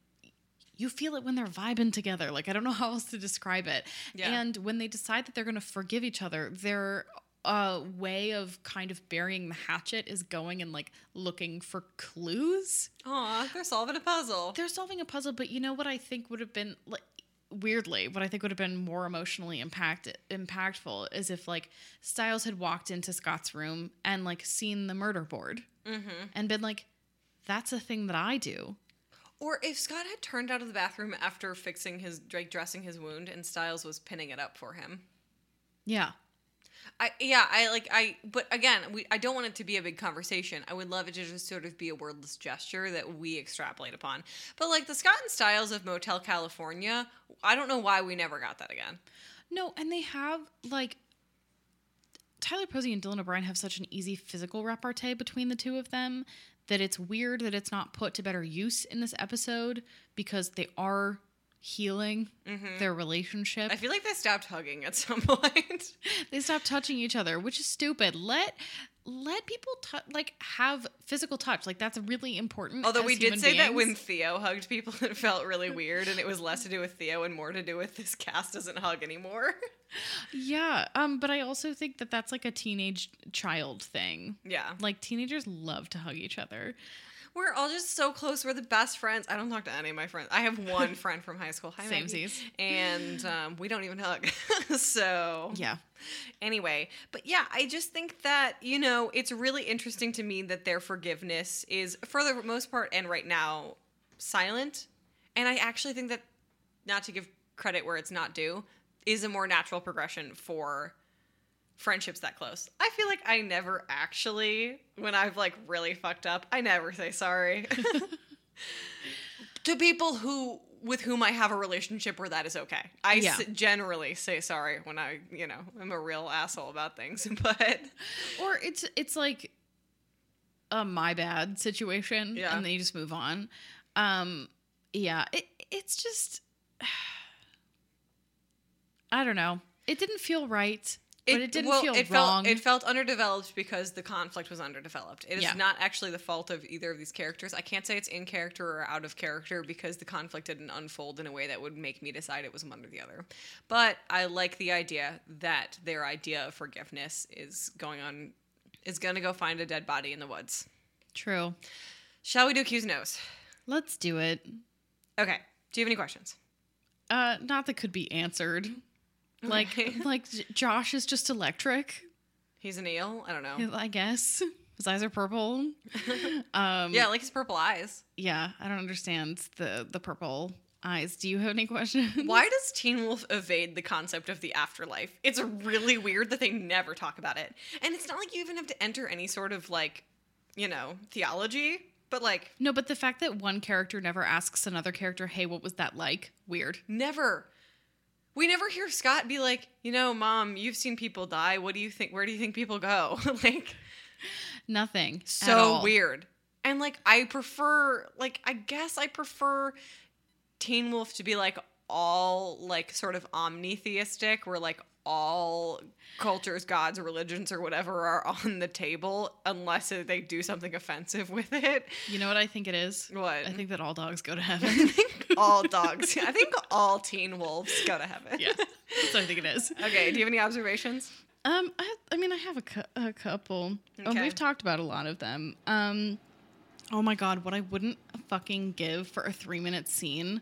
you feel it when they're vibing together. Like I don't know how else to describe it. Yeah. And when they decide that they're going to forgive each other, their uh, way of kind of burying the hatchet is going and like looking for clues Aw, they're solving a puzzle. they're solving a puzzle, but you know what I think would have been like weirdly, what I think would have been more emotionally impact impactful is if like Stiles had walked into Scott's room and like seen the murder board Mm-hmm. and been like, "That's a thing that I do." Or if Scott had turned out of the bathroom after fixing his, like, dressing his wound, and Stiles was pinning it up for him. Yeah, I yeah, I like I but again, we I don't want it to be a big conversation. I would love it to just sort of be a wordless gesture that we extrapolate upon. But like the Scott and Stiles of Motel California, I don't know why we never got that again. no, and they have like Tyler Posey and Dylan O'Brien have such an easy physical repartee between the two of them that it's weird that it's not put to better use in this episode because they are healing mm-hmm. their relationship. I feel like they stopped hugging at some [laughs] point. they stopped touching each other, which is stupid. Let let people tou like have physical touch. Like that's really important. Although we did say that when. Theo hugged people, [laughs] it felt really weird, and it was less to do with Theo and more to do with this cast doesn't hug anymore. [laughs] yeah, um, but I also think that that's like a teenage child thing. yeah, Like teenagers love to hug each other. We're all just so close. We're the best friends. I don't talk to any of my friends. I have one [laughs] friend from high school. Hi. Samesies. and um, we don't even hug. [laughs] so Yeah, anyway but yeah i just think that you know it's really interesting to me that their forgiveness is for the most part and right now silent and i actually think that not to give credit where it's not due is a more natural progression for friendships that close i feel like i never actually when i've like really fucked up i never say sorry [laughs] to people who with whom I have a relationship where that is okay. I Yeah. s- generally say sorry when I, you know, I'm a real asshole about things, [laughs] but or it's it's like a my bad situation Yeah. and then you just move on. Um yeah, it it's just [sighs] I don't know. It didn't feel right, but it didn't well, feel it wrong. Felt, it felt underdeveloped because the conflict was underdeveloped. It is Yeah. not actually the fault of either of these characters. I can't say it's in character or out of character because the conflict didn't unfold in a way that would make me decide it was one or the other. But I like the idea that their idea of forgiveness is going on is going to go find a dead body in the woods. True. Shall we do Q's nose? Let's do it. Okay. Do you have any questions? Uh not that could be answered. [laughs] Like like Josh is just electric, He's an eel. I don't know. I guess. [laughs] His eyes are purple. [laughs] Um Yeah, like his purple eyes. yeah, I don't understand the the purple eyes. Do you have any questions? Why does Teen Wolf evade the concept of the afterlife? It's really weird that they never talk about it. And it's not like you even have to enter any sort of like, you know, theology, but like No, but the fact that one character never asks another character, "Hey, what was that like?" Weird. never. We never hear Scott be like, you know, mom, you've seen people die. What do you think? Where do you think people go? [laughs] like, Nothing. at so weird. And like, I prefer, like, I guess I prefer Teen Wolf to be like all like sort of omnitheistic, where like all cultures, gods, religions, or whatever are [laughs] on the table, unless they do something offensive with it. You know what I think it is? What? I think that all dogs go to heaven. I [laughs] think all dogs. I think all teen wolves go to heaven. yeah, that's what I think it is. Okay. Do you have any observations? Um, I, I mean, I have a, cou- a couple. Um, we've talked about a lot of them. Um, oh my god, what I wouldn't fucking give for a three minute scene.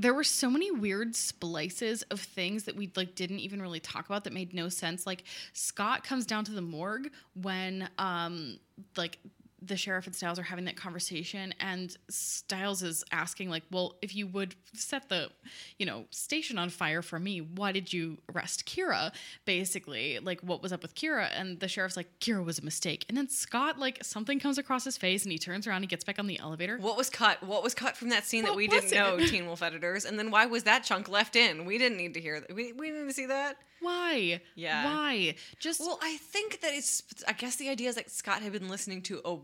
There were so many weird splices of things that we like didn't even really talk about that made no sense. Like Scott comes down to the morgue when um like the sheriff and Stiles are having that conversation, and Stiles is asking, like, well, if you would set the, you know, station on fire for me, why did you arrest Kira? Basically, like, what was up with Kira? And the sheriff's like, Kira was a mistake. And then Scott, like, something comes across his face, and he turns around, he gets back on the elevator. What was cut? What was cut from that scene that we didn't know. Teen Wolf editors? And then why was that chunk left in? We didn't need to hear that. We, we didn't see that. Why? Yeah. Why? Just Well, I think that it's. I guess the idea is that Scott had been listening to a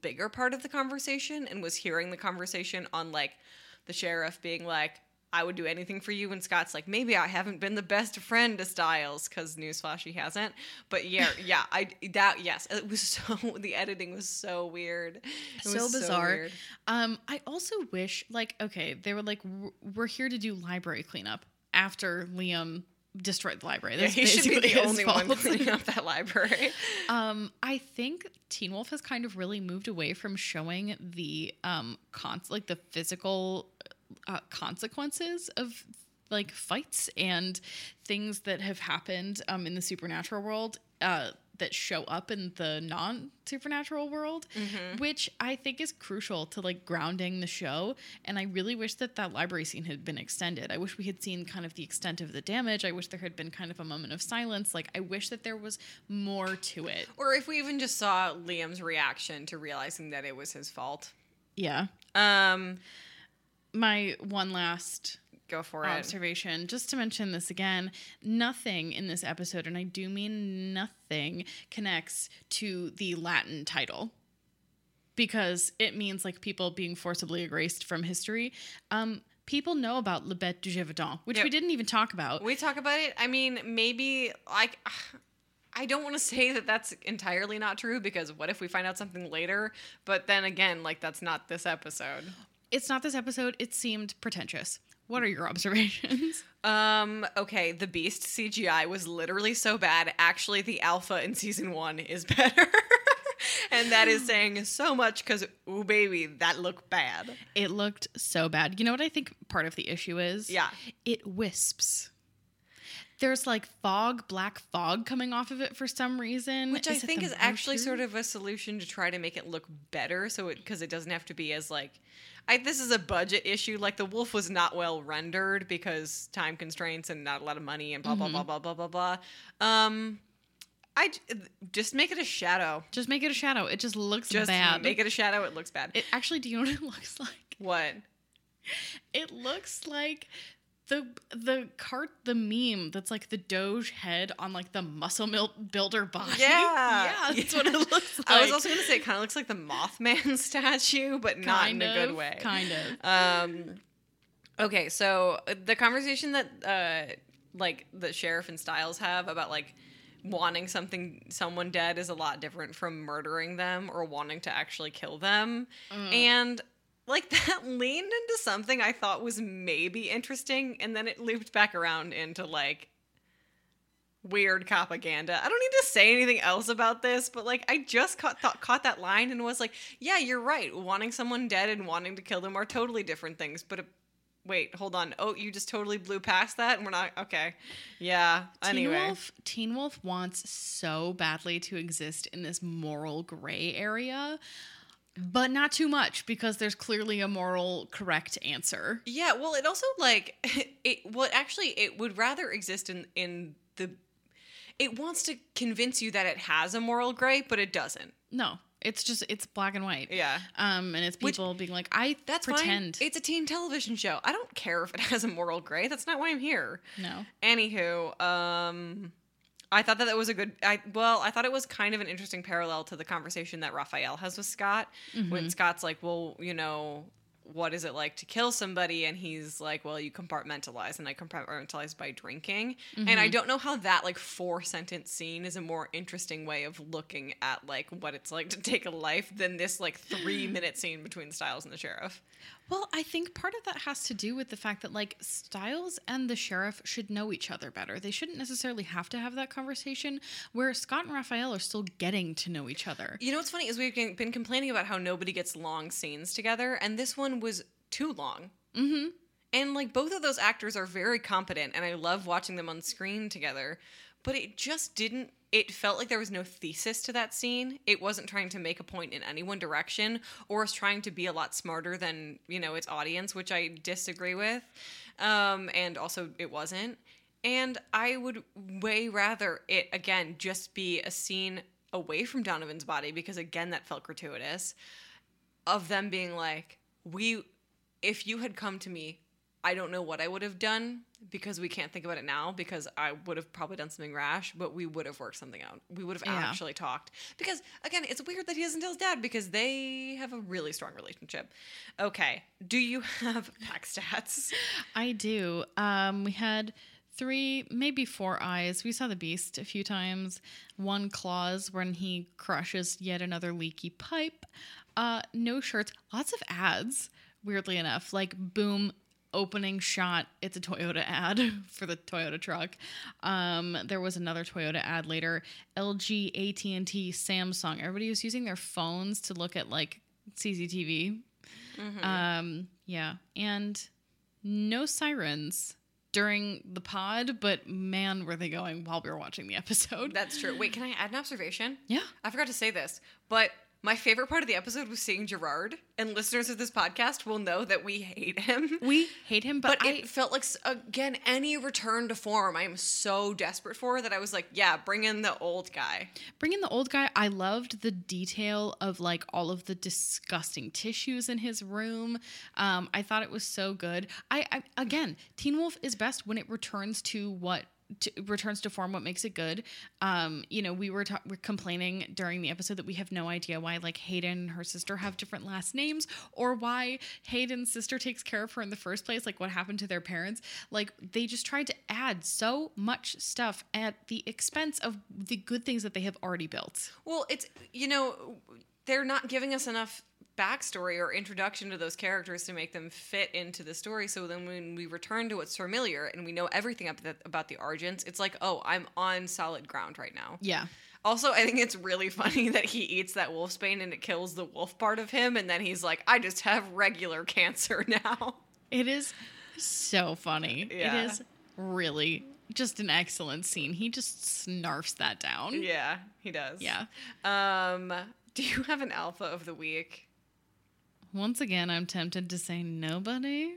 bigger part of the conversation and was hearing the conversation on like the sheriff being like, "I would do anything for you," and Scott's like, "Maybe I haven't been the best friend to Stiles," because newsflash, he hasn't. But yeah, [laughs] yeah, I that yes, it was so [laughs] the editing was so weird, It so bizarre. weird. um, I also wish, like, okay, they were like, "We're- we're here to do library cleanup after Liam destroyed the library. Yeah, That's he should be basically the only one [laughs] cleaning up that library. [laughs] Um, I think Teen Wolf has kind of really moved away from showing the um, con- like the physical uh, consequences of like fights and things that have happened um, in the supernatural world uh, that show up in the non supernatural world, which I think is crucial to like grounding the show. And I really wish that that library scene had been extended. I wish we had seen kind of the extent of the damage. I wish there had been kind of a moment of silence. Like, I wish that there was more to it. Or if we even just saw Liam's reaction to realizing that it was his fault. Yeah. Um, My one last go for it. observation, just to mention this again, nothing in this episode, and I do mean nothing, connects to the Latin title. Because it means like people being forcibly erased from history. Um, people know about Le Bête du Gévaudan, which Yep. we didn't even talk about. We talk about it. I mean, maybe like [sighs] I don't want to say that that's entirely not true because what if we find out something later? But then again, like that's not this episode. It's not this episode. It seemed pretentious. What are your observations? [laughs] Um, okay, the Beast CGI was literally so bad. Actually, the alpha in season 1 is [laughs] better. and that is saying so much cuz ooh baby, that looked bad. It looked so bad. You know what I think part of the issue is? Yeah. It wisps. There's like fog, black fog coming off of it for some reason. Which I think is actually sort of a solution to try to make it look better, so it because it doesn't have to be as like. I, this is a budget issue. Like the wolf was not well rendered because time constraints and not a lot of money and blah blah blah blah blah blah blah. Um, I just make it a shadow. Just make it a shadow. It just looks Just bad. make it a shadow. It looks bad. It actually, do you know what it [laughs] looks like? what? It looks like the the cart the meme that's like the Doge head on like the muscle mil- builder body. Yeah. [laughs] yeah, that's what it looks [laughs] like. I was also gonna say it kind of looks like the Mothman [laughs] statue, but not kind in a good way. Kind of. Um, okay, so uh, the conversation that uh, like the sheriff and Stiles have about like wanting something someone dead is a lot different from murdering them or wanting to actually kill them, Mm. and like [laughs] that leaned into something I thought was maybe interesting, and then it looped back around into like weird propaganda. I don't need to say anything else about this, but like I just caught thought, caught that line and was like, yeah, you're right. Wanting someone dead and wanting to kill them are totally different things. But uh, wait, hold on. Oh, you just totally blew past that, and we're not okay. Yeah. Anyway, Teen Wolf, Teen Wolf wants so badly to exist in this moral gray area, but not too much because there's clearly a moral correct answer. yeah. Well, it also like [laughs] it. Well, actually, it would rather exist in in the. It wants to convince you that it has a moral gray, but it doesn't. No, it's just it's black and white. Yeah. Um, and it's Which- people being like, I That's pretend. fine. It's a teen television show. I don't care if it has a moral gray. That's not why I'm here. no. Anywho, um, I thought that that was a good. I well, I thought it was kind of an interesting parallel to the conversation that Raphael has with Scott. When mm-hmm. Scott's like, "Well, you know, what is it like to kill somebody?" and he's like, "Well, you compartmentalize," and I compartmentalize by drinking. And I mm-hmm. don't know how that like four sentence scene is a more interesting way of looking at like what it's like to take a life than this like three minute scene between Stiles and the sheriff. Well, I think part of that has to do with the fact that like Stiles and the sheriff should know each other better. They shouldn't necessarily have to have that conversation where Scott and Raphael are still getting to know each other. You know what's funny is we've been complaining about how nobody gets long scenes together, and this one was too long. Mm-hmm. And like both of those actors are very competent, and I love watching them on screen together. But it just didn't. It felt like there was no thesis to that scene. It wasn't trying to make a point in any one direction, or was trying to be a lot smarter than you know its audience, which I disagree with. Um, and also, it wasn't. And I would way rather it again just be a scene away from Donovan's body because again that felt gratuitous of them being like, we, if you had come to me, I don't know what I would have done because we can't think about it now because I would have probably done something rash, but we would have worked something out. We would have Yeah. actually talked. Because again, it's weird that he doesn't tell his dad because they have a really strong relationship. Okay. Do you [laughs] have pack stats? I do. Um, we had three, maybe four eyes. We saw the beast a few times. One claws when he crushes yet another leaky pipe. Uh, no shirts. Lots of ads. Weirdly enough, like boom. Opening shot, it's a Toyota ad [laughs] for the Toyota truck. Um, there was another Toyota ad later. LG, AT&T, Samsung. Everybody was using their phones to look at like CCTV. Um, yeah, and no sirens during the pod, but man, were they going while we were watching the episode. That's true. Wait, can I add an observation? yeah. I forgot to say this, but my favorite part of the episode was seeing Gerard, and listeners of this podcast will know that we hate him. We hate him, but, But I, it felt like again any return to form I am so desperate for that I was like, yeah, bring in the old guy. bring in the old guy. I loved the detail of like all of the disgusting tissues in his room. Um, I thought it was so good. I, I again, Teen Wolf is best when it returns to what. To, returns to form what makes it good. Um you know we were, ta- we're complaining during the episode that we have no idea why like hayden and her sister have different last names or why hayden's sister takes care of her in the first place like what happened to their parents. Like they just tried to add so much stuff at the expense of the good things that they have already built. Well, it's you know they're not giving us enough backstory or introduction to those characters to make them fit into the story. So then when we return to what's familiar and we know everything about the, about the Argents, it's like, oh, I'm on solid ground right now. yeah Also, I think it's really [laughs] funny that he eats that wolfsbane and it kills the wolf part of him, and then he's like, I just have regular [laughs] cancer now. it is so funny Yeah. it is really just an excellent scene he just snarfs that down Yeah, he does. yeah Um, do you have an alpha of the week? Once again, I'm tempted to say nobody.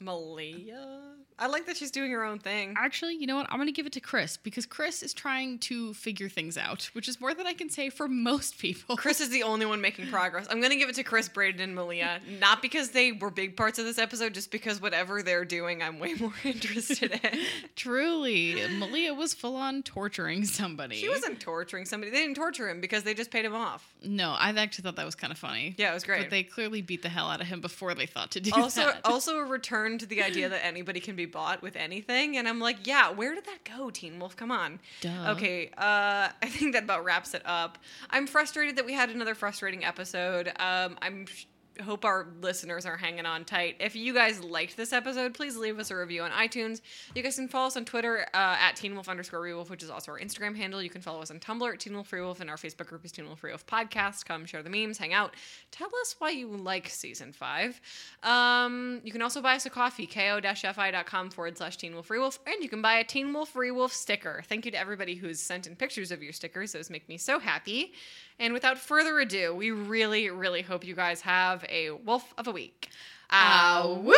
Malia. I like that she's doing her own thing. Actually, you know what? I'm going to give it to Chris because Chris is trying to figure things out, which is more than I can say for most people. Chris is the only one making progress. I'm gonna give it to Chris, Braeden, and Malia. Not because they were big parts of this episode, just because whatever they're doing, I'm way [laughs] more interested in. [laughs] Truly, Malia was full on torturing somebody. She wasn't torturing somebody. They didn't torture him because they just paid him off. No, I actually thought that was kind of funny. Yeah, it was great. But they clearly beat the hell out of him before they thought to do also, that. also a return to the idea that anybody can be bought with anything, and I'm like, yeah, where did that go, Teen Wolf? Come on. Duh. Okay, uh, [laughs] I think that about wraps it up. I'm frustrated that we had another frustrating episode. Um, I'm sh- hope our listeners are hanging on tight. If you guys liked this episode, please leave us a review on iTunes. You guys can follow us on Twitter uh, at Teen Wolf underscore Rewolf, which is also our Instagram handle. You can follow us on Tumblr at Teen Wolf Rewolf, and our Facebook group is Teen Wolf Rewolf Podcast. Come share the memes, hang out. Tell us why you like season five. Um, you can also buy us a coffee, ko-fi.com forward slash Teen Wolf Rewolf, and you can buy a Teen Wolf Rewolf sticker. Thank you to everybody who's sent in pictures of your stickers. Those make me so happy. And without further ado, we really, really hope you guys have a wolf of a week. Ah, woo!